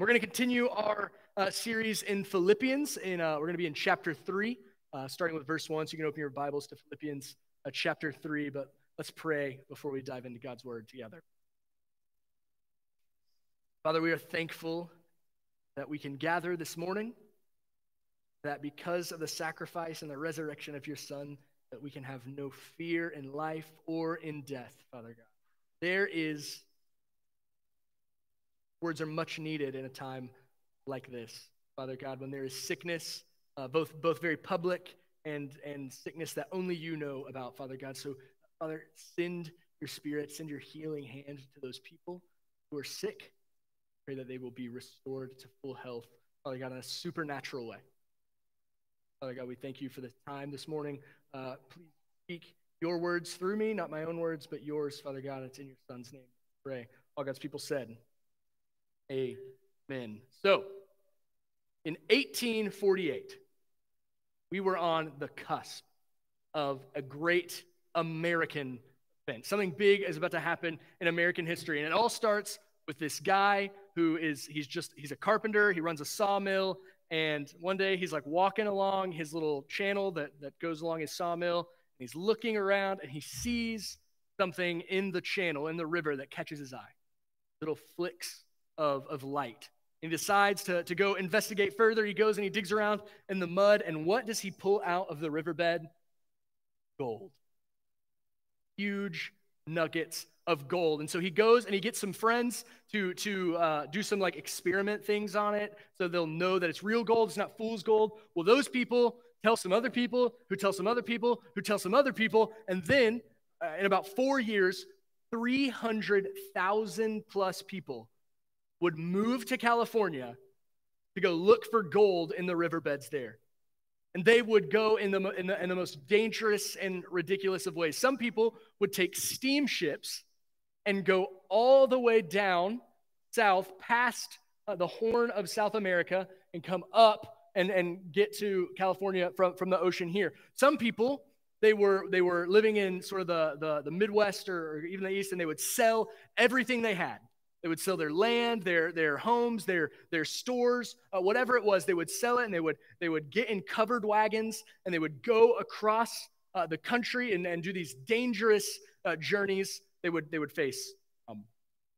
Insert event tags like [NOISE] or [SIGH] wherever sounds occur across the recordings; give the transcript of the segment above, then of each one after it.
we're going to continue our uh, series in Philippians. In, uh, we're going to be in chapter 3, uh, starting with verse 1. So you can open your Bibles to Philippians uh, chapter 3. But let's pray before we dive into God's word together. Father, we are thankful that we can gather this morning, that because of the sacrifice and the resurrection of your Son, that we can have no fear in life or in death, Father God. There is Words are much needed in a time like this, Father God, when there is sickness, uh, both, both very public and, and sickness that only you know about, Father God. So, Father, send your spirit, send your healing hand to those people who are sick. Pray that they will be restored to full health, Father God, in a supernatural way. Father God, we thank you for the time this morning. Uh, please speak your words through me, not my own words, but yours, Father God. It's in your Son's name. Pray. All God's people said. Amen. So, in 1848, we were on the cusp of a great American event. Something big is about to happen in American history. And it all starts with this guy who is, he's just, he's a carpenter, he runs a sawmill. And one day he's like walking along his little channel that, that goes along his sawmill. And he's looking around and he sees something in the channel, in the river, that catches his eye. Little flicks of, of light. He decides to, to go investigate further. He goes and he digs around in the mud. And what does he pull out of the riverbed? Gold. Huge nuggets of gold. And so he goes and he gets some friends to, to uh, do some like experiment things on it so they'll know that it's real gold, it's not fool's gold. Well, those people tell some other people who tell some other people who tell some other people. And then uh, in about four years, 300,000 plus people would move to California to go look for gold in the riverbeds there. And they would go in the, in the, in the most dangerous and ridiculous of ways. Some people would take steamships and go all the way down south past uh, the horn of South America and come up and, and get to California from, from the ocean here. Some people, they were, they were living in sort of the, the, the Midwest or, or even the East, and they would sell everything they had they would sell their land, their, their homes, their, their stores, uh, whatever it was. They would sell it and they would, they would get in covered wagons and they would go across uh, the country and, and do these dangerous uh, journeys. They would, they would face um,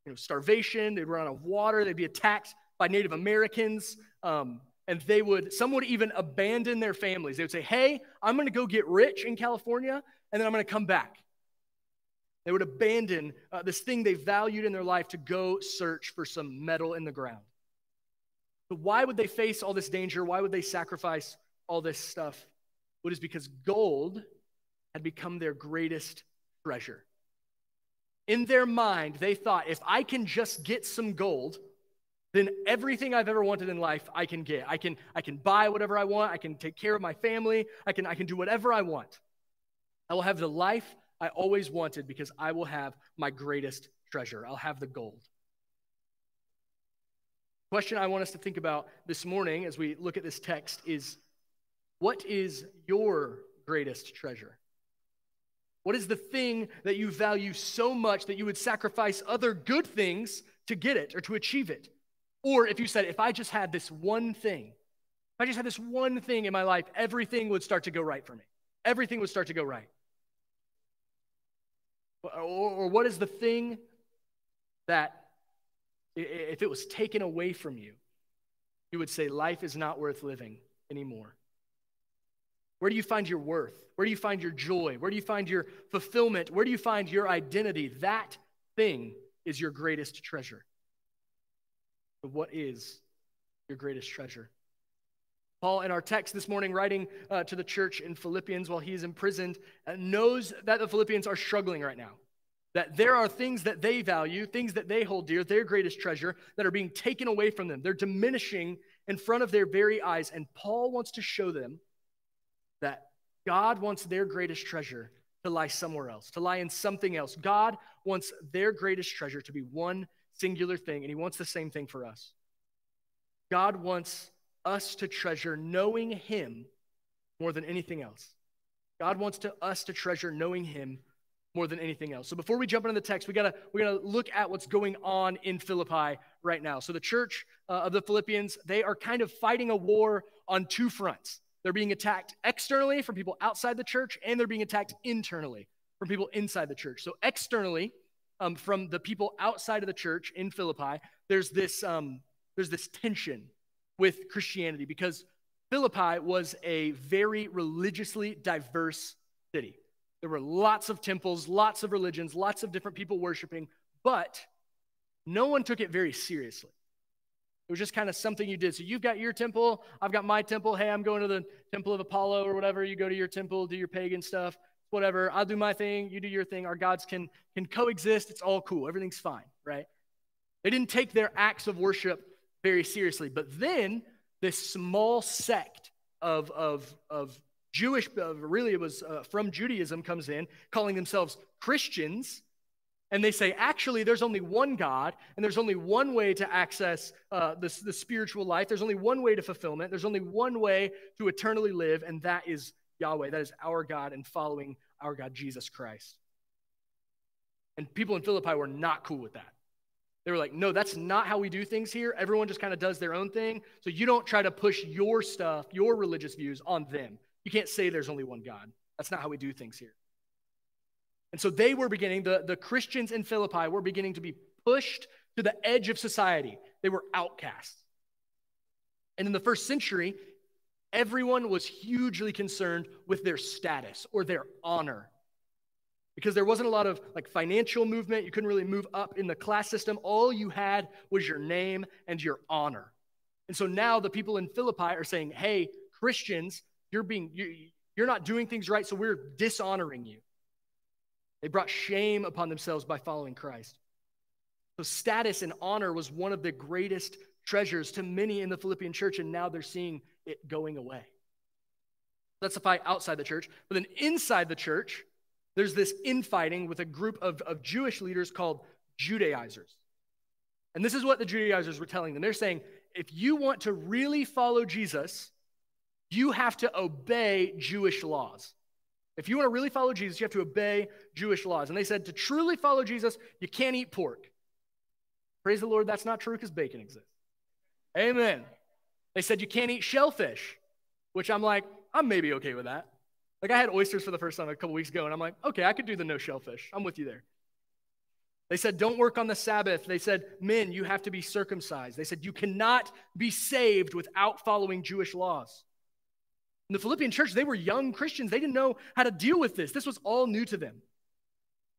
you know, starvation, they'd run out of water, they'd be attacked by Native Americans. Um, and they would, some would even abandon their families. They would say, Hey, I'm going to go get rich in California and then I'm going to come back. They would abandon uh, this thing they valued in their life to go search for some metal in the ground. But why would they face all this danger? Why would they sacrifice all this stuff? Well, it is because gold had become their greatest treasure. In their mind, they thought if I can just get some gold, then everything I've ever wanted in life I can get. I can, I can buy whatever I want. I can take care of my family. I can, I can do whatever I want. I will have the life I always wanted because I will have my greatest treasure. I'll have the gold. Question I want us to think about this morning as we look at this text is what is your greatest treasure? What is the thing that you value so much that you would sacrifice other good things to get it or to achieve it? Or if you said, if I just had this one thing, if I just had this one thing in my life, everything would start to go right for me. Everything would start to go right. Or, or what is the thing that, if it was taken away from you, you would say life is not worth living anymore? Where do you find your worth? Where do you find your joy? Where do you find your fulfillment? Where do you find your identity? That thing is your greatest treasure. But what is your greatest treasure? Paul, in our text this morning, writing uh, to the church in Philippians while he is imprisoned, uh, knows that the Philippians are struggling right now. That there are things that they value, things that they hold dear, their greatest treasure, that are being taken away from them. They're diminishing in front of their very eyes. And Paul wants to show them that God wants their greatest treasure to lie somewhere else, to lie in something else. God wants their greatest treasure to be one singular thing, and He wants the same thing for us. God wants us to treasure knowing Him more than anything else. God wants to, us to treasure knowing Him more than anything else. So before we jump into the text, we gotta we gotta look at what's going on in Philippi right now. So the church uh, of the Philippians, they are kind of fighting a war on two fronts. They're being attacked externally from people outside the church, and they're being attacked internally from people inside the church. So externally, um, from the people outside of the church in Philippi, there's this um, there's this tension with Christianity because Philippi was a very religiously diverse city. There were lots of temples, lots of religions, lots of different people worshiping, but no one took it very seriously. It was just kind of something you did. So you've got your temple, I've got my temple. Hey, I'm going to the temple of Apollo or whatever. You go to your temple, do your pagan stuff, whatever. I'll do my thing, you do your thing. Our gods can can coexist. It's all cool. Everything's fine, right? They didn't take their acts of worship very seriously. But then this small sect of, of, of Jewish, really it was uh, from Judaism, comes in, calling themselves Christians. And they say, actually, there's only one God, and there's only one way to access uh, the, the spiritual life. There's only one way to fulfillment. There's only one way to eternally live, and that is Yahweh. That is our God and following our God, Jesus Christ. And people in Philippi were not cool with that. They were like, no, that's not how we do things here. Everyone just kind of does their own thing. So you don't try to push your stuff, your religious views on them. You can't say there's only one God. That's not how we do things here. And so they were beginning, the, the Christians in Philippi were beginning to be pushed to the edge of society. They were outcasts. And in the first century, everyone was hugely concerned with their status or their honor because there wasn't a lot of like financial movement. You couldn't really move up in the class system. All you had was your name and your honor. And so now the people in Philippi are saying, "Hey, Christians, you're being you're not doing things right, so we're dishonoring you." They brought shame upon themselves by following Christ. So status and honor was one of the greatest treasures to many in the Philippian church, and now they're seeing it going away. That's the fight outside the church. But then inside the church, there's this infighting with a group of, of Jewish leaders called Judaizers. And this is what the Judaizers were telling them. They're saying, if you want to really follow Jesus, you have to obey Jewish laws. If you want to really follow Jesus, you have to obey Jewish laws. And they said, to truly follow Jesus, you can't eat pork. Praise the Lord, that's not true because bacon exists. Amen. They said, you can't eat shellfish, which I'm like, I'm maybe okay with that. Like I had oysters for the first time a couple weeks ago, and I'm like, okay, I could do the no shellfish. I'm with you there. They said, don't work on the Sabbath. They said, men, you have to be circumcised. They said, you cannot be saved without following Jewish laws. In the Philippian church, they were young Christians. They didn't know how to deal with this. This was all new to them.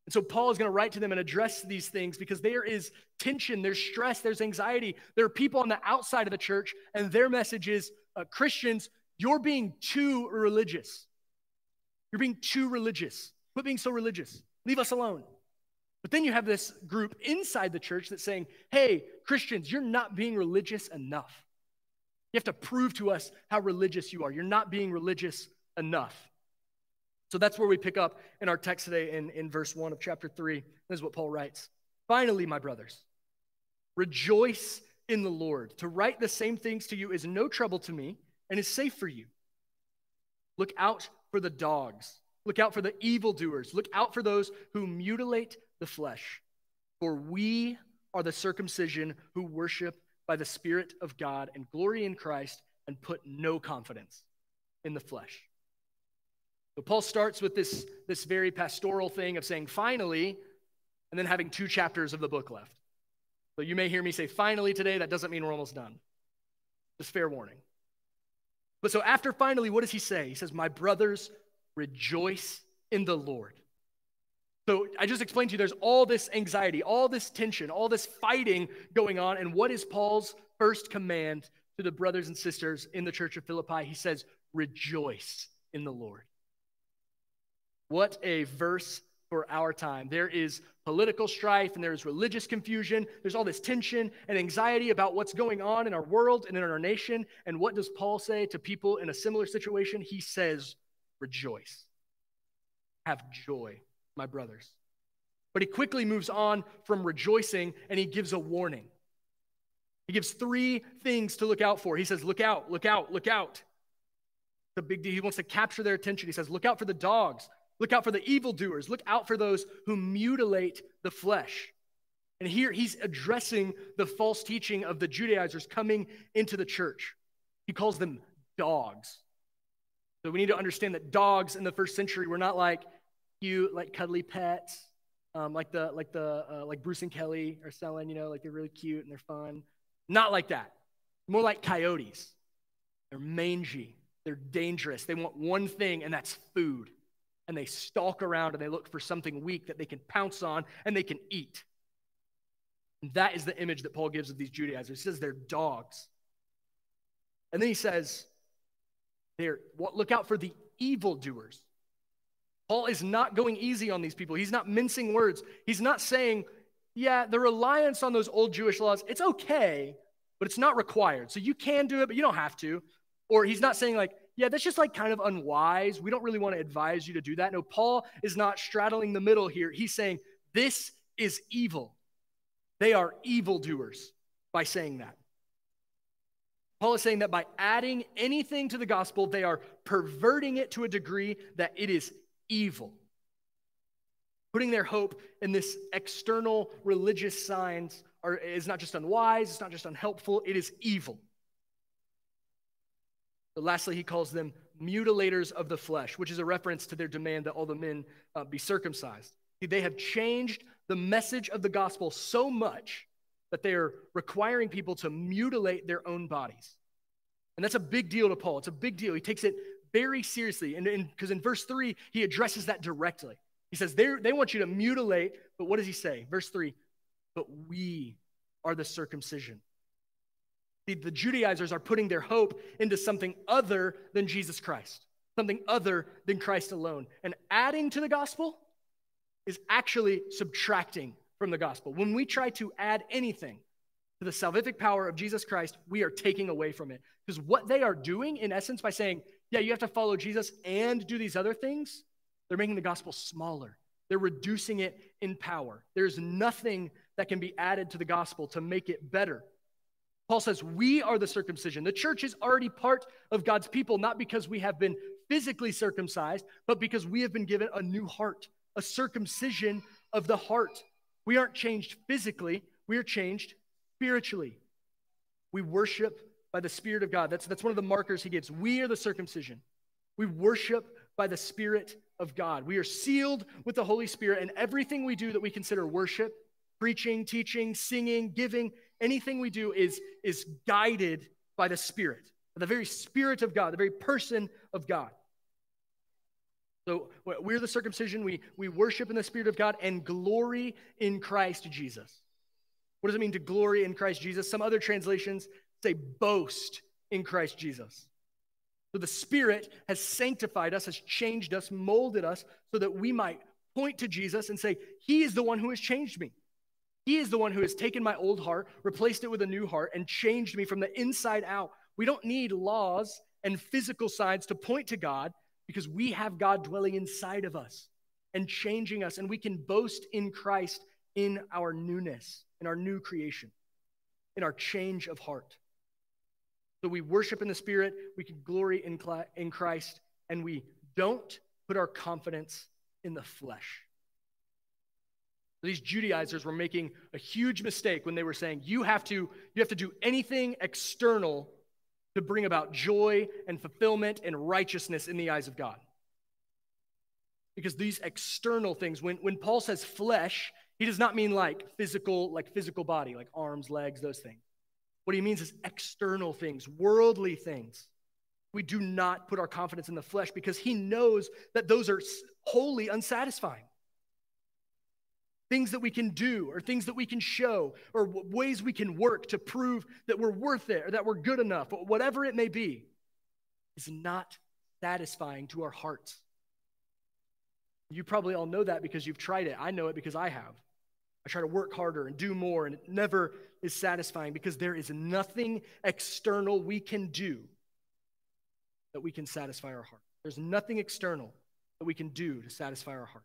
And so Paul is going to write to them and address these things because there is tension, there's stress, there's anxiety. There are people on the outside of the church, and their message is uh, Christians, you're being too religious. You're being too religious. Quit being so religious. Leave us alone. But then you have this group inside the church that's saying, hey, Christians, you're not being religious enough. You have to prove to us how religious you are. You're not being religious enough. So that's where we pick up in our text today in, in verse 1 of chapter 3. This is what Paul writes Finally, my brothers, rejoice in the Lord. To write the same things to you is no trouble to me and is safe for you. Look out for the dogs. Look out for the evildoers. Look out for those who mutilate the flesh. For we are the circumcision who worship by the Spirit of God and glory in Christ and put no confidence in the flesh. So Paul starts with this, this very pastoral thing of saying, finally, and then having two chapters of the book left. So you may hear me say, finally today. That doesn't mean we're almost done. Just fair warning. But so after finally, what does he say? He says, My brothers, rejoice in the Lord. So I just explained to you there's all this anxiety, all this tension, all this fighting going on. And what is Paul's first command to the brothers and sisters in the church of Philippi? He says, Rejoice in the Lord. What a verse for our time. There is political strife and there is religious confusion. There's all this tension and anxiety about what's going on in our world and in our nation. And what does Paul say to people in a similar situation? He says, Rejoice. Have joy, my brothers. But he quickly moves on from rejoicing and he gives a warning. He gives three things to look out for. He says, Look out, look out, look out. The big deal. He wants to capture their attention. He says, Look out for the dogs. Look out for the evildoers. Look out for those who mutilate the flesh. And here he's addressing the false teaching of the Judaizers coming into the church. He calls them dogs. So we need to understand that dogs in the first century were not like cute, like cuddly pets, um, like the like the uh, like Bruce and Kelly are selling. You know, like they're really cute and they're fun. Not like that. More like coyotes. They're mangy. They're dangerous. They want one thing, and that's food. And they stalk around and they look for something weak that they can pounce on and they can eat. And that is the image that Paul gives of these Judaizers. He says they're dogs. And then he says, they're, look out for the evildoers. Paul is not going easy on these people. He's not mincing words. He's not saying, yeah, the reliance on those old Jewish laws, it's okay, but it's not required. So you can do it, but you don't have to. Or he's not saying, like, yeah, that's just like kind of unwise. We don't really want to advise you to do that. No, Paul is not straddling the middle here. He's saying, this is evil. They are evildoers by saying that. Paul is saying that by adding anything to the gospel, they are perverting it to a degree that it is evil. Putting their hope in this external religious signs are, is not just unwise, it's not just unhelpful, it is evil. But lastly, he calls them mutilators of the flesh, which is a reference to their demand that all the men uh, be circumcised. They have changed the message of the gospel so much that they are requiring people to mutilate their own bodies. And that's a big deal to Paul. It's a big deal. He takes it very seriously. And because in, in verse 3, he addresses that directly. He says, they want you to mutilate, but what does he say? Verse 3 But we are the circumcision the, the Judaizers are putting their hope into something other than Jesus Christ, something other than Christ alone. And adding to the gospel is actually subtracting from the gospel. When we try to add anything to the salvific power of Jesus Christ, we are taking away from it. Because what they are doing, in essence, by saying, yeah, you have to follow Jesus and do these other things, they're making the gospel smaller. They're reducing it in power. There's nothing that can be added to the gospel to make it better. Paul says, We are the circumcision. The church is already part of God's people, not because we have been physically circumcised, but because we have been given a new heart, a circumcision of the heart. We aren't changed physically, we are changed spiritually. We worship by the Spirit of God. That's, that's one of the markers he gives. We are the circumcision. We worship by the Spirit of God. We are sealed with the Holy Spirit, and everything we do that we consider worship, preaching, teaching, singing, giving, anything we do is, is guided by the Spirit, the very Spirit of God, the very person of God. So we're the circumcision. We, we worship in the Spirit of God and glory in Christ Jesus. What does it mean to glory in Christ Jesus? Some other translations say boast in Christ Jesus. So the Spirit has sanctified us, has changed us, molded us so that we might point to Jesus and say, He is the one who has changed me. He is the one who has taken my old heart, replaced it with a new heart, and changed me from the inside out. We don't need laws and physical signs to point to God because we have God dwelling inside of us and changing us, and we can boast in Christ in our newness, in our new creation, in our change of heart. So we worship in the Spirit, we can glory in, in Christ, and we don't put our confidence in the flesh. These Judaizers were making a huge mistake when they were saying you have to you have to do anything external to bring about joy and fulfillment and righteousness in the eyes of God. Because these external things, when, when Paul says flesh, he does not mean like physical, like physical body, like arms, legs, those things. What he means is external things, worldly things. We do not put our confidence in the flesh because he knows that those are wholly unsatisfying things that we can do or things that we can show or ways we can work to prove that we're worth it or that we're good enough, whatever it may be, is not satisfying to our hearts. You probably all know that because you've tried it. I know it because I have. I try to work harder and do more, and it never is satisfying because there is nothing external we can do that we can satisfy our heart. There's nothing external that we can do to satisfy our heart.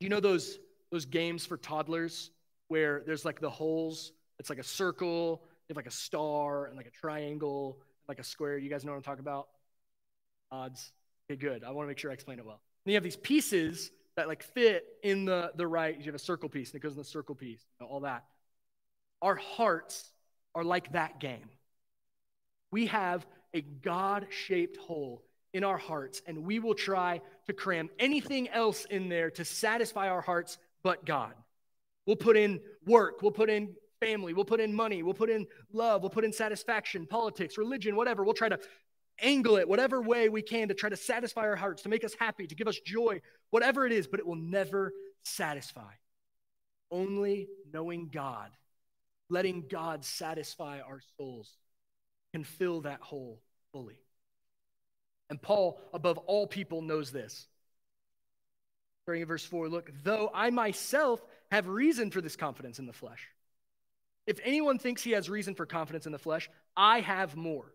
You know those, those games for toddlers where there's like the holes? It's like a circle, you have like a star and like a triangle, like a square. You guys know what I'm talking about? Odds. Okay, good. I want to make sure I explain it well. And you have these pieces that like fit in the, the right. You have a circle piece, and it goes in the circle piece, you know, all that. Our hearts are like that game. We have a God shaped hole in our hearts, and we will try to cram anything else in there to satisfy our hearts but God. We'll put in work, we'll put in family, we'll put in money, we'll put in love, we'll put in satisfaction, politics, religion, whatever. We'll try to angle it whatever way we can to try to satisfy our hearts, to make us happy, to give us joy, whatever it is, but it will never satisfy. Only knowing God, letting God satisfy our souls, can fill that hole fully. And Paul, above all people, knows this. Starting in verse 4, look, though I myself have reason for this confidence in the flesh. If anyone thinks he has reason for confidence in the flesh, I have more.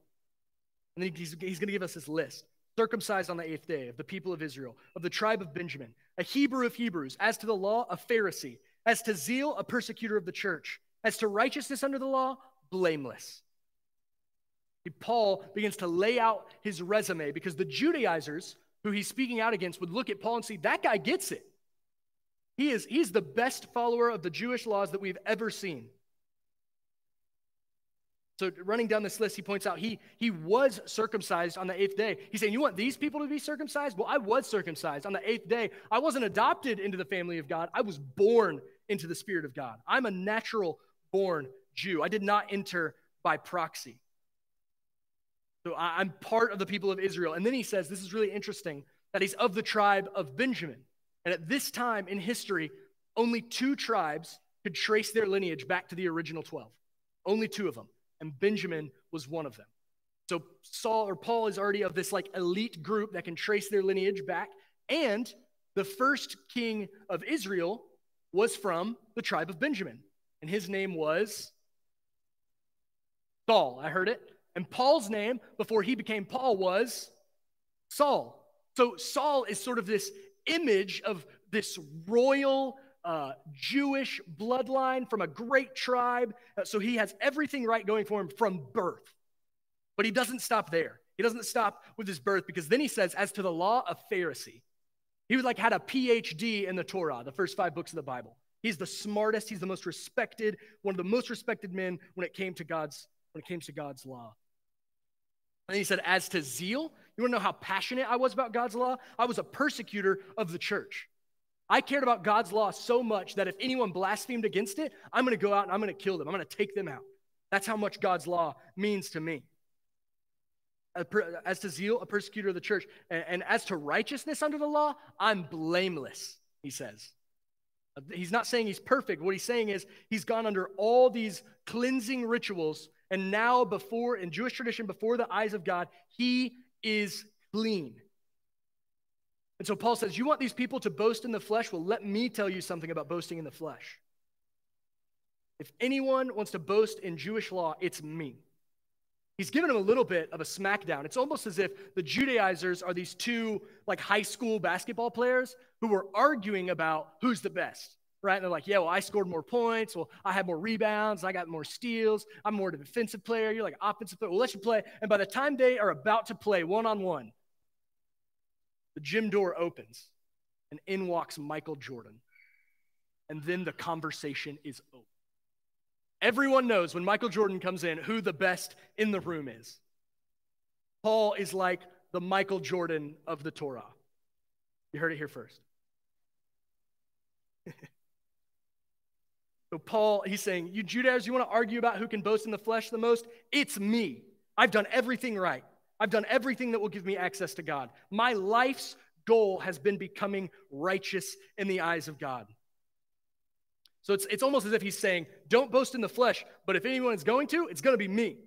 And then he's, he's going to give us this list circumcised on the eighth day of the people of Israel, of the tribe of Benjamin, a Hebrew of Hebrews, as to the law, a Pharisee, as to zeal, a persecutor of the church, as to righteousness under the law, blameless. Paul begins to lay out his resume because the Judaizers who he's speaking out against would look at Paul and see that guy gets it. He is he's the best follower of the Jewish laws that we've ever seen. So running down this list, he points out he, he was circumcised on the eighth day. He's saying, You want these people to be circumcised? Well, I was circumcised on the eighth day. I wasn't adopted into the family of God. I was born into the Spirit of God. I'm a natural born Jew. I did not enter by proxy. So I'm part of the people of Israel. And then he says, This is really interesting, that he's of the tribe of Benjamin. And at this time in history, only two tribes could trace their lineage back to the original 12. Only two of them and Benjamin was one of them. So Saul or Paul is already of this like elite group that can trace their lineage back. And the first king of Israel was from the tribe of Benjamin, and his name was Saul. I heard it. And Paul's name before he became Paul was Saul. So Saul is sort of this image of this royal uh, Jewish bloodline from a great tribe. Uh, so he has everything right going for him from birth. But he doesn't stop there. He doesn't stop with his birth because then he says, as to the law, of Pharisee. He was like had a PhD in the Torah, the first five books of the Bible. He's the smartest, he's the most respected, one of the most respected men when it came to God's when it came to God's law. And he said, as to zeal, you want to know how passionate I was about God's law? I was a persecutor of the church. I cared about God's law so much that if anyone blasphemed against it, I'm going to go out and I'm going to kill them. I'm going to take them out. That's how much God's law means to me. As to zeal, a persecutor of the church, and as to righteousness under the law, I'm blameless, he says. He's not saying he's perfect. What he's saying is he's gone under all these cleansing rituals, and now, before, in Jewish tradition, before the eyes of God, he is clean. And so Paul says, You want these people to boast in the flesh? Well, let me tell you something about boasting in the flesh. If anyone wants to boast in Jewish law, it's me. He's given him a little bit of a smackdown. It's almost as if the Judaizers are these two like high school basketball players who were arguing about who's the best, right? And they're like, yeah, well, I scored more points. Well, I had more rebounds. I got more steals. I'm more of a defensive player. You're like offensive player. Well, let's play. And by the time they are about to play one on one, the gym door opens, and in walks Michael Jordan. And then the conversation is over. Everyone knows when Michael Jordan comes in who the best in the room is. Paul is like the Michael Jordan of the Torah. You heard it here first. [LAUGHS] so, Paul, he's saying, You Judaizers, you want to argue about who can boast in the flesh the most? It's me. I've done everything right. I've done everything that will give me access to God. My life's goal has been becoming righteous in the eyes of God. So it's, it's almost as if he's saying, Don't boast in the flesh, but if anyone is going to, it's going to be me.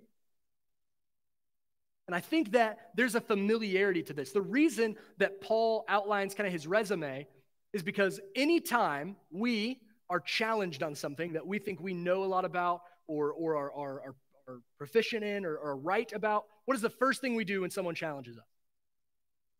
And I think that there's a familiarity to this. The reason that Paul outlines kind of his resume is because anytime we are challenged on something that we think we know a lot about or, or are, are, are or proficient in or, or right about, what is the first thing we do when someone challenges us?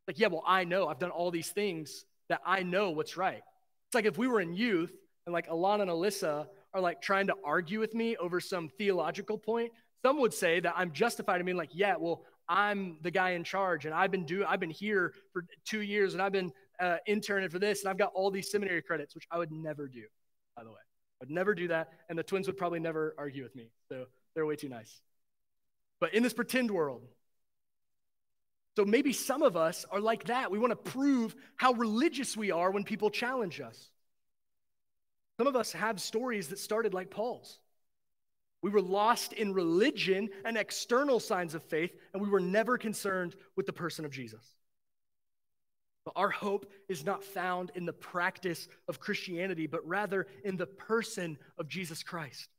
Like, yeah, well, I know. I've done all these things that I know what's right. It's like if we were in youth and like Alana and Alyssa are like trying to argue with me over some theological point, some would say that I'm justified in being like, yeah, well, I'm the guy in charge and I've been doing I've been here for two years and I've been uh, intern and for this, and I've got all these seminary credits, which I would never do, by the way. I'd never do that, and the twins would probably never argue with me. So they're way too nice. But in this pretend world, so maybe some of us are like that. We want to prove how religious we are when people challenge us. Some of us have stories that started like Paul's. We were lost in religion and external signs of faith, and we were never concerned with the person of Jesus. But our hope is not found in the practice of Christianity, but rather in the person of Jesus Christ.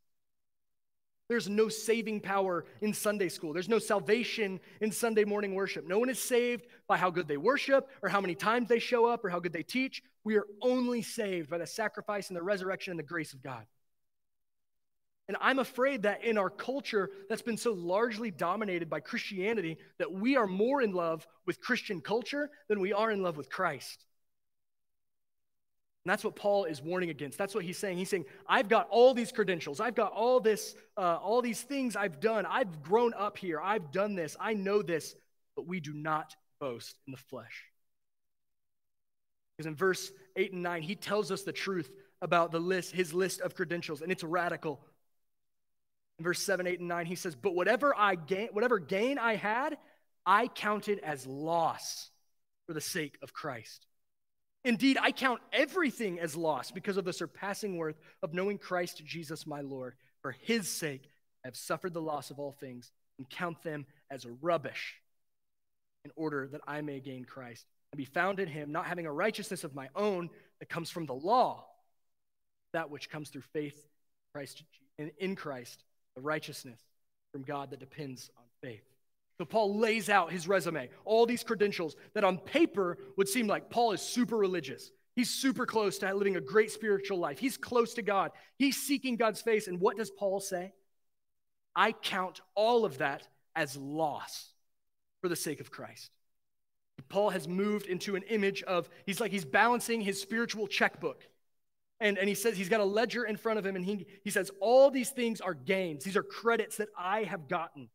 There's no saving power in Sunday school. There's no salvation in Sunday morning worship. No one is saved by how good they worship or how many times they show up or how good they teach. We are only saved by the sacrifice and the resurrection and the grace of God. And I'm afraid that in our culture that's been so largely dominated by Christianity, that we are more in love with Christian culture than we are in love with Christ. And that's what Paul is warning against. That's what he's saying. He's saying, I've got all these credentials. I've got all this, uh, all these things I've done. I've grown up here. I've done this. I know this, but we do not boast in the flesh. Because in verse 8 and 9, he tells us the truth about the list, his list of credentials, and it's radical. In verse 7, 8, and 9, he says, But whatever I gain, whatever gain I had, I counted as loss for the sake of Christ. Indeed, I count everything as loss because of the surpassing worth of knowing Christ Jesus my Lord. For his sake, I have suffered the loss of all things and count them as rubbish in order that I may gain Christ and be found in him, not having a righteousness of my own that comes from the law, that which comes through faith Christ, in Christ righteousness from God that depends on faith. So Paul lays out his resume, all these credentials that on paper would seem like Paul is super religious. He's super close to living a great spiritual life. He's close to God. He's seeking God's face. And what does Paul say? I count all of that as loss for the sake of Christ. Paul has moved into an image of, he's like, he's balancing his spiritual checkbook. And, and he says he's got a ledger in front of him, and he, he says, All these things are gains. These are credits that I have gotten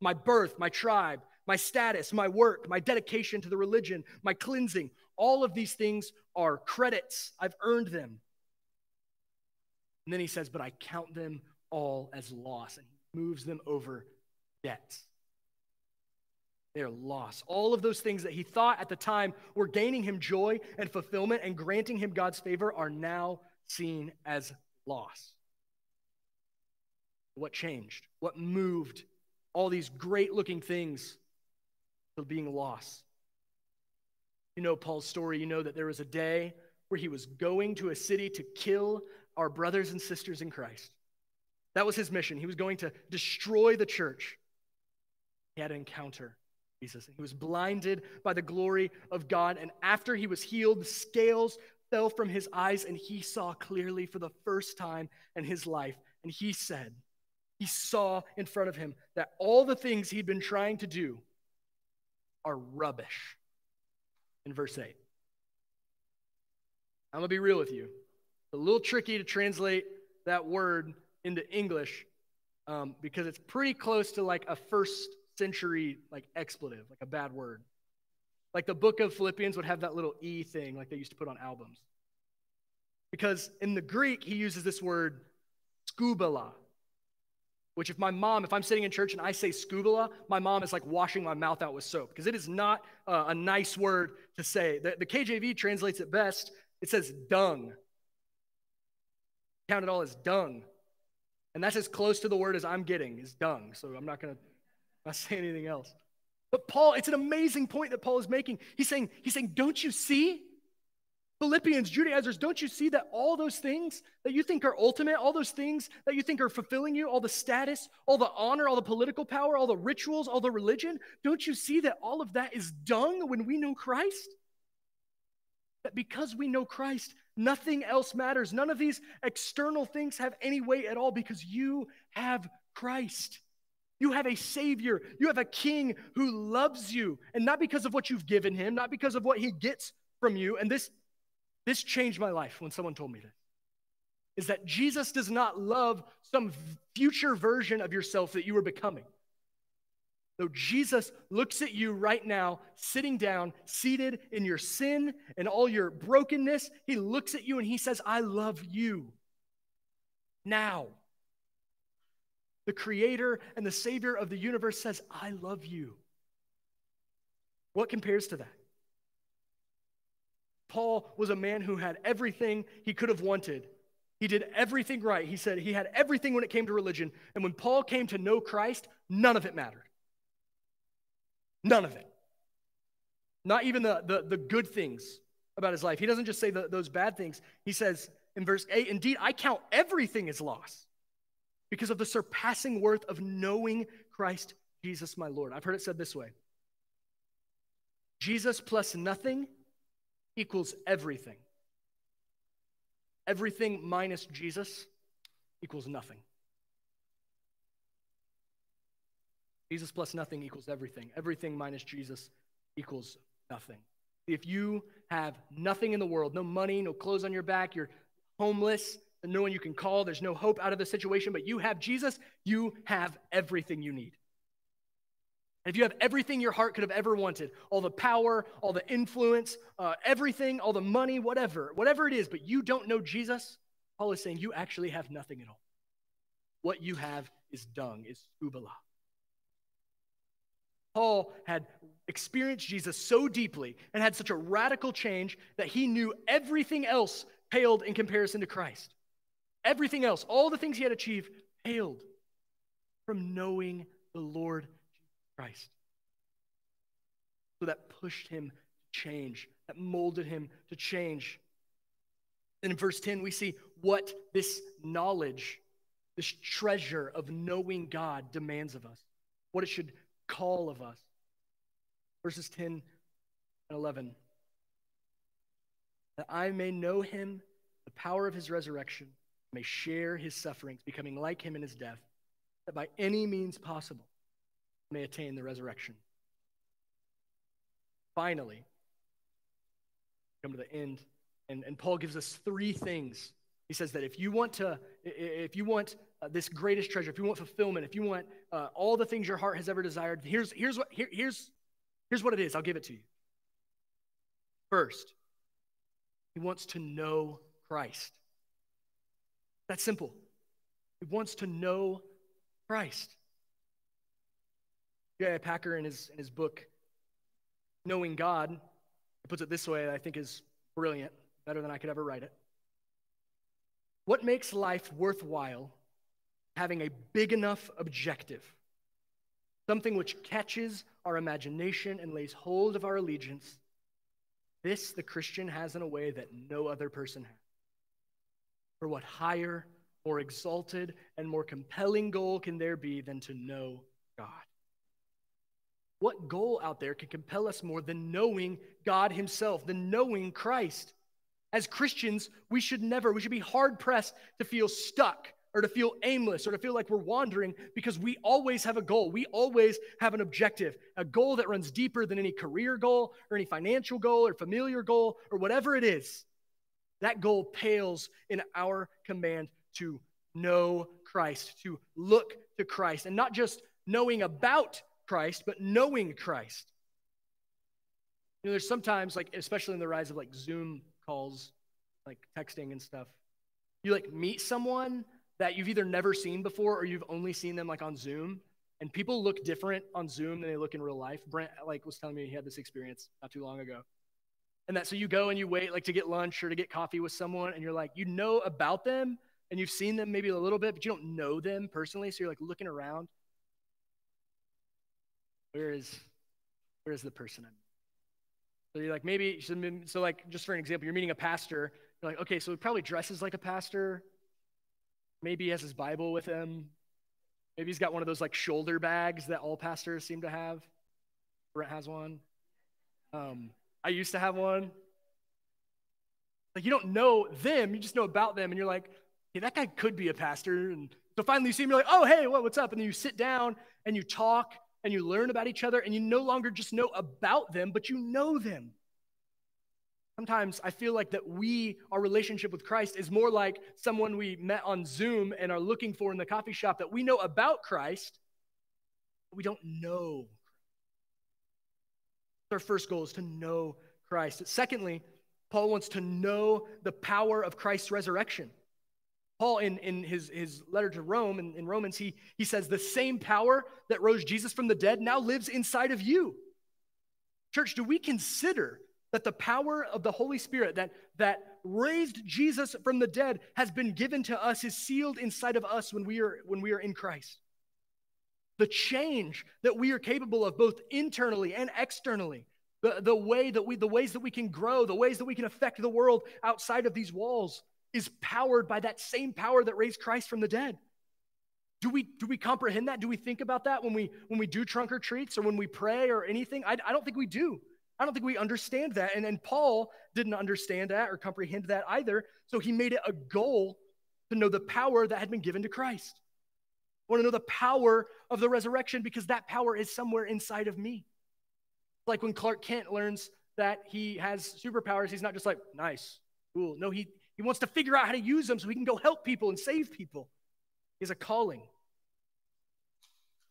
my birth, my tribe, my status, my work, my dedication to the religion, my cleansing. All of these things are credits. I've earned them. And then he says, But I count them all as loss. And he moves them over debts. They're loss. All of those things that he thought at the time were gaining him joy and fulfillment and granting him God's favor are now seen as loss. What changed? What moved all these great looking things to being lost? You know Paul's story. You know that there was a day where he was going to a city to kill our brothers and sisters in Christ. That was his mission. He was going to destroy the church. He had an encounter Jesus. He was blinded by the glory of God. And after he was healed, the scales fell from his eyes and he saw clearly for the first time in his life. And he said, he saw in front of him that all the things he'd been trying to do are rubbish. In verse 8. I'm going to be real with you. It's a little tricky to translate that word into English um, because it's pretty close to like a first century like expletive, like a bad word. Like the book of Philippians would have that little E thing like they used to put on albums. Because in the Greek, he uses this word skubala, which if my mom, if I'm sitting in church and I say skubala, my mom is like washing my mouth out with soap because it is not uh, a nice word to say. The, the KJV translates it best. It says dung. Count it all as dung. And that's as close to the word as I'm getting is dung. So I'm not going to not saying anything else. But Paul, it's an amazing point that Paul is making. He's saying, he's saying, don't you see? Philippians, Judaizers, don't you see that all those things that you think are ultimate, all those things that you think are fulfilling you, all the status, all the honor, all the political power, all the rituals, all the religion, don't you see that all of that is dung when we know Christ? That because we know Christ, nothing else matters. None of these external things have any weight at all because you have Christ. You have a Savior. You have a King who loves you. And not because of what you've given him, not because of what he gets from you. And this, this changed my life when someone told me this. Is that Jesus does not love some future version of yourself that you are becoming. Though Jesus looks at you right now, sitting down, seated in your sin and all your brokenness, he looks at you and he says, I love you. Now. The creator and the savior of the universe says, I love you. What compares to that? Paul was a man who had everything he could have wanted. He did everything right. He said he had everything when it came to religion. And when Paul came to know Christ, none of it mattered. None of it. Not even the, the, the good things about his life. He doesn't just say the, those bad things. He says in verse 8, Indeed, I count everything as loss because of the surpassing worth of knowing Christ Jesus my Lord. I've heard it said this way Jesus plus nothing equals everything. Everything minus Jesus equals nothing. Jesus plus nothing equals everything. Everything minus Jesus equals nothing. If you have nothing in the world, no money, no clothes on your back, you're homeless, no one you can call, there's no hope out of the situation, but you have Jesus, you have everything you need. And if you have everything your heart could have ever wanted, all the power, all the influence, uh, everything, all the money, whatever, whatever it is, but you don't know Jesus, Paul is saying you actually have nothing at all. What you have is dung, is skubala. Paul had experienced Jesus so deeply and had such a radical change that he knew everything else paled in comparison to Christ. Everything else, all the things he had achieved, paled from knowing the Lord Christ. So that pushed him to change, that molded him to change. And in verse 10, we see what this knowledge, this treasure of knowing God demands of us, what it should call of us. Verses 10 and 11. That I may know him, the power of his resurrection, may share his sufferings, becoming like him in his death, that by any means possible may attain the resurrection. Finally, come to the end, and, and Paul gives us three things. He says that if you want to, if you want uh, this greatest treasure, if you want fulfillment, if you want uh, all the things your heart has ever desired, here's, here's, what, here, here's, here's what it is. I'll give it to you. First, he wants to know Christ. That's simple. It wants to know Christ. J.I. Packer, in his, in his book, Knowing God, he puts it this way, I think is brilliant, better than I could ever write it. What makes life worthwhile having a big enough objective, something which catches our imagination and lays hold of our allegiance. This the Christian has in a way that no other person has. For what higher, more exalted, and more compelling goal can there be than to know God? What goal out there can compel us more than knowing God Himself, than knowing Christ? As Christians, we should never, we should be hard pressed to feel stuck or to feel aimless or to feel like we're wandering because we always have a goal. We always have an objective, a goal that runs deeper than any career goal or any financial goal or familiar goal or whatever it is. That goal pales in our command to know Christ, to look to Christ, and not just knowing about Christ, but knowing Christ. You know, there's sometimes, like, especially in the rise of like Zoom calls, like texting and stuff, you like meet someone that you've either never seen before or you've only seen them like on Zoom. And people look different on Zoom than they look in real life. Brent like was telling me he had this experience not too long ago. And that so you go and you wait like to get lunch or to get coffee with someone and you're like, you know about them and you've seen them maybe a little bit, but you don't know them personally. So you're like looking around. Where is where is the person I'm so you're like maybe so like just for an example, you're meeting a pastor. You're like, okay, so he probably dresses like a pastor. Maybe he has his Bible with him. Maybe he's got one of those like shoulder bags that all pastors seem to have. Brent has one. Um, I used to have one. Like you don't know them, you just know about them, and you're like, hey, that guy could be a pastor. And so finally you see him, you're like, oh, hey, what, what's up? And then you sit down and you talk and you learn about each other, and you no longer just know about them, but you know them. Sometimes I feel like that we, our relationship with Christ, is more like someone we met on Zoom and are looking for in the coffee shop that we know about Christ. we don't know. Our first goal is to know Christ. Secondly, Paul wants to know the power of Christ's resurrection. Paul, in, in his, his letter to Rome, in, in Romans, he, he says, The same power that rose Jesus from the dead now lives inside of you. Church, do we consider that the power of the Holy Spirit that, that raised Jesus from the dead has been given to us, is sealed inside of us when we are, when we are in Christ? The change that we are capable of both internally and externally, the, the way that we the ways that we can grow, the ways that we can affect the world outside of these walls is powered by that same power that raised Christ from the dead. Do we, do we comprehend that? Do we think about that when we, when we do trunk or treats or when we pray or anything? I, I don't think we do. I don't think we understand that. And, and Paul didn't understand that or comprehend that either. So he made it a goal to know the power that had been given to Christ. I want to know the power of the resurrection because that power is somewhere inside of me. Like when Clark Kent learns that he has superpowers, he's not just like, nice, cool. No, he, he wants to figure out how to use them so he can go help people and save people. He has a calling.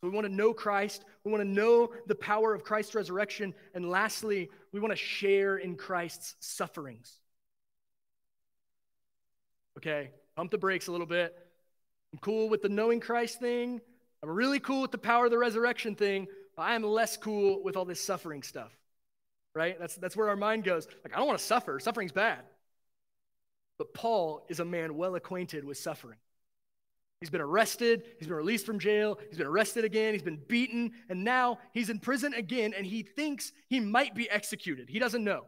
We want to know Christ. We want to know the power of Christ's resurrection. And lastly, we want to share in Christ's sufferings. Okay, pump the brakes a little bit. I'm cool with the knowing Christ thing. I'm really cool with the power of the resurrection thing, but I am less cool with all this suffering stuff. Right? That's, that's where our mind goes. Like, I don't want to suffer. Suffering's bad. But Paul is a man well acquainted with suffering. He's been arrested, he's been released from jail, he's been arrested again, he's been beaten, and now he's in prison again, and he thinks he might be executed. He doesn't know.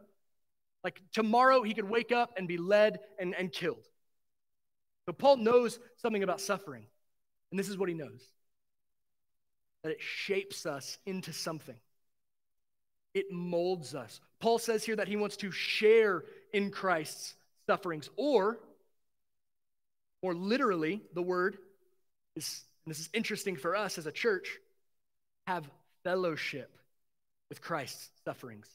Like tomorrow, he could wake up and be led and, and killed. So Paul knows something about suffering, and this is what he knows that it shapes us into something. It molds us. Paul says here that he wants to share in Christ's sufferings. Or, more literally, the word is, this is interesting for us as a church, have fellowship with Christ's sufferings.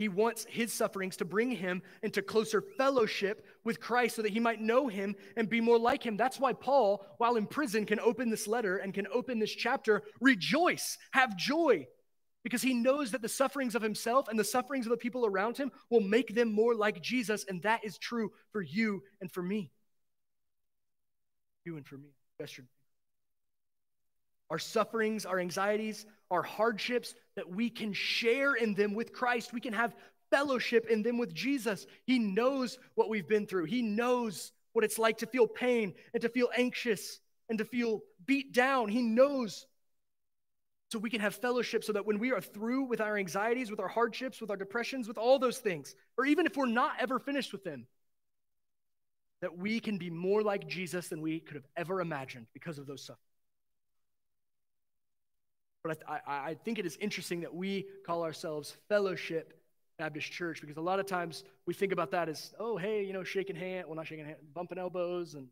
He wants his sufferings to bring him into closer fellowship with Christ so that he might know him and be more like him. That's why Paul, while in prison, can open this letter and can open this chapter, rejoice, have joy, because he knows that the sufferings of himself and the sufferings of the people around him will make them more like Jesus, and that is true for you and for me. You and for me. Our sufferings, our anxieties, our hardships, that we can share in them with Christ. We can have fellowship in them with Jesus. He knows what we've been through, He knows what it's like to feel pain and to feel anxious and to feel beat down. He knows so we can have fellowship so that when we are through with our anxieties, with our hardships, with our depressions, with all those things, or even if we're not ever finished with them, that we can be more like Jesus than we could have ever imagined because of those sufferings. But I, I, I think it is interesting that we call ourselves Fellowship Baptist Church because a lot of times we think about that as, oh, hey, you know, shaking hand, well, not shaking hand, bumping elbows and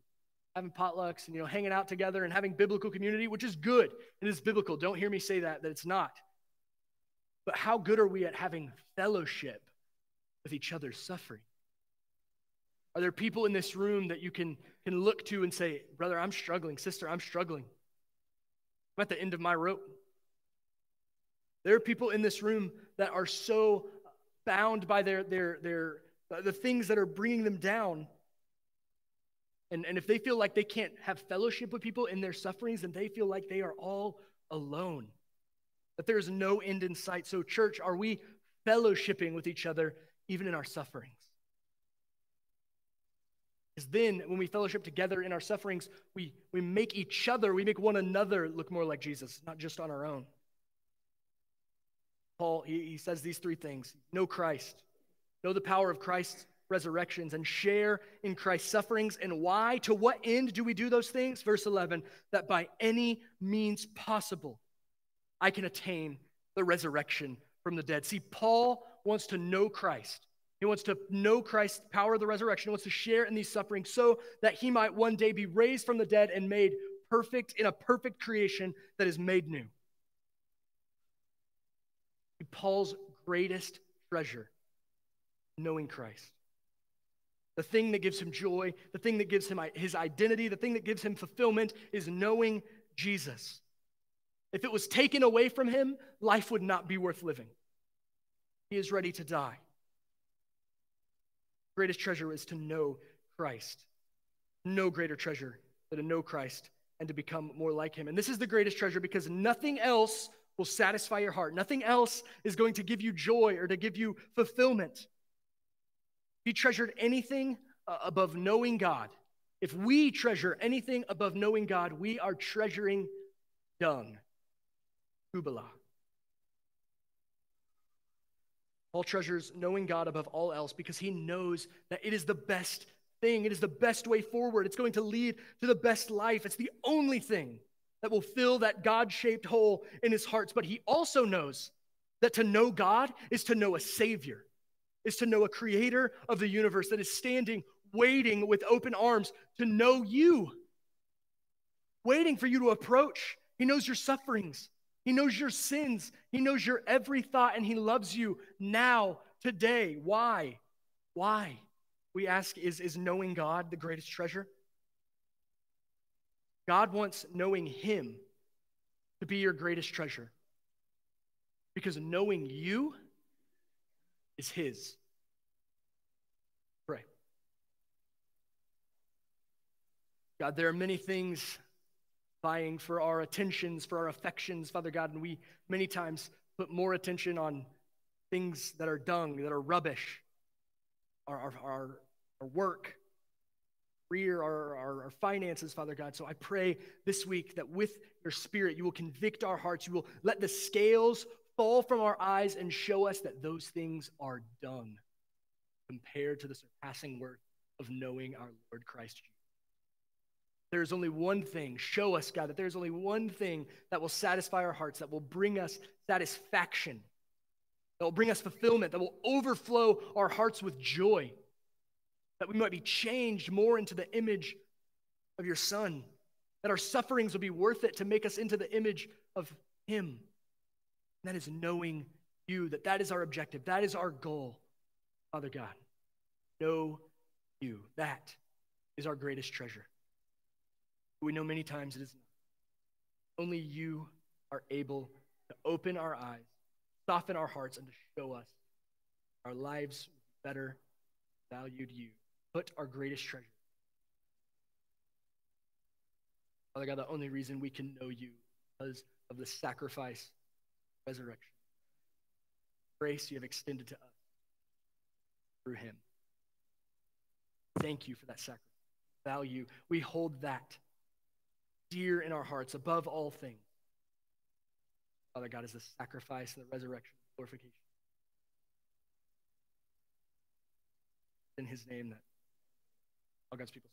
having potlucks and you know hanging out together and having biblical community which is good. And it is biblical. Don't hear me say that that it's not. But how good are we at having fellowship with each other's suffering? Are there people in this room that you can can look to and say brother i'm struggling. Sister i'm struggling. I'm at the end of my rope there are people in this room that are so bound by their their their uh, the things that are bringing them down and, and if they feel like they can't have fellowship with people in their sufferings, then they feel like they are all alone, that there is no end in sight. So, church, are we fellowshipping with each other even in our sufferings? Because then, when we fellowship together in our sufferings, we, we make each other, we make one another look more like Jesus, not just on our own. Paul, he, he says these three things know Christ, know the power of Christ's resurrections and share in Christ's sufferings. And why? To what end do we do those things? Verse 11, that by any means possible, I can attain the resurrection from the dead. See, Paul wants to know Christ. He wants to know Christ's power of the resurrection. He wants to share in these sufferings so that he might one day be raised from the dead and made perfect in a perfect creation that is made new. Paul's greatest treasure, knowing Christ. The thing that gives him joy, the thing that gives him his identity, the thing that gives him fulfillment is knowing Jesus. If it was taken away from him, life would not be worth living. He is ready to die. Greatest treasure is to know Christ. No greater treasure than to know Christ and to become more like him. And this is the greatest treasure because nothing else will satisfy your heart. Nothing else is going to give you joy or to give you fulfillment. You treasured anything uh, above knowing God, if we treasure anything above knowing God, we are treasuring dung. Skubala. Paul treasures knowing God above all else because he knows that it is the best thing. It is the best way forward. It's going to lead to the best life. It's the only thing that will fill that God shaped hole in his hearts. But he also knows that to know God is to know a Savior, is to know a creator of the universe that is standing, waiting with open arms to know you, waiting for you to approach. He knows your sufferings, He knows your sins, He knows your every thought, and He loves you now, today. Why? Why? We ask, is, is knowing God the greatest treasure? God wants knowing Him to be your greatest treasure. Because knowing you is His. Pray. God, there are many things vying for our attentions, for our affections, Father God, and we many times put more attention on things that are dung, that are rubbish, our, our, our, our work, career, our, our, our, finances, Father God. So I pray this week that with your spirit, you will convict our hearts. You will let the scales fall from our eyes and show us that those things are done compared to the surpassing worth of knowing our Lord Christ Jesus. There's only one thing, show us, God, that there's only one thing that will satisfy our hearts, that will bring us satisfaction, that will bring us fulfillment, that will overflow our hearts with joy that we might be changed more into the image of your Son, that our sufferings will be worth it to make us into the image of Him. And that is knowing you, that that is our objective, that is our goal, Father God. Know you. That is our greatest treasure. We know many times it is not. Only you are able to open our eyes, soften our hearts, and to show us our lives better valued you put our greatest treasure. Father God, the only reason we can know you because of the sacrifice, resurrection. Grace you have extended to us through him. Thank you for that sacrifice. Value. We hold that dear in our hearts above all things. Father God, is the sacrifice and the resurrection, glorification. In his name that God's people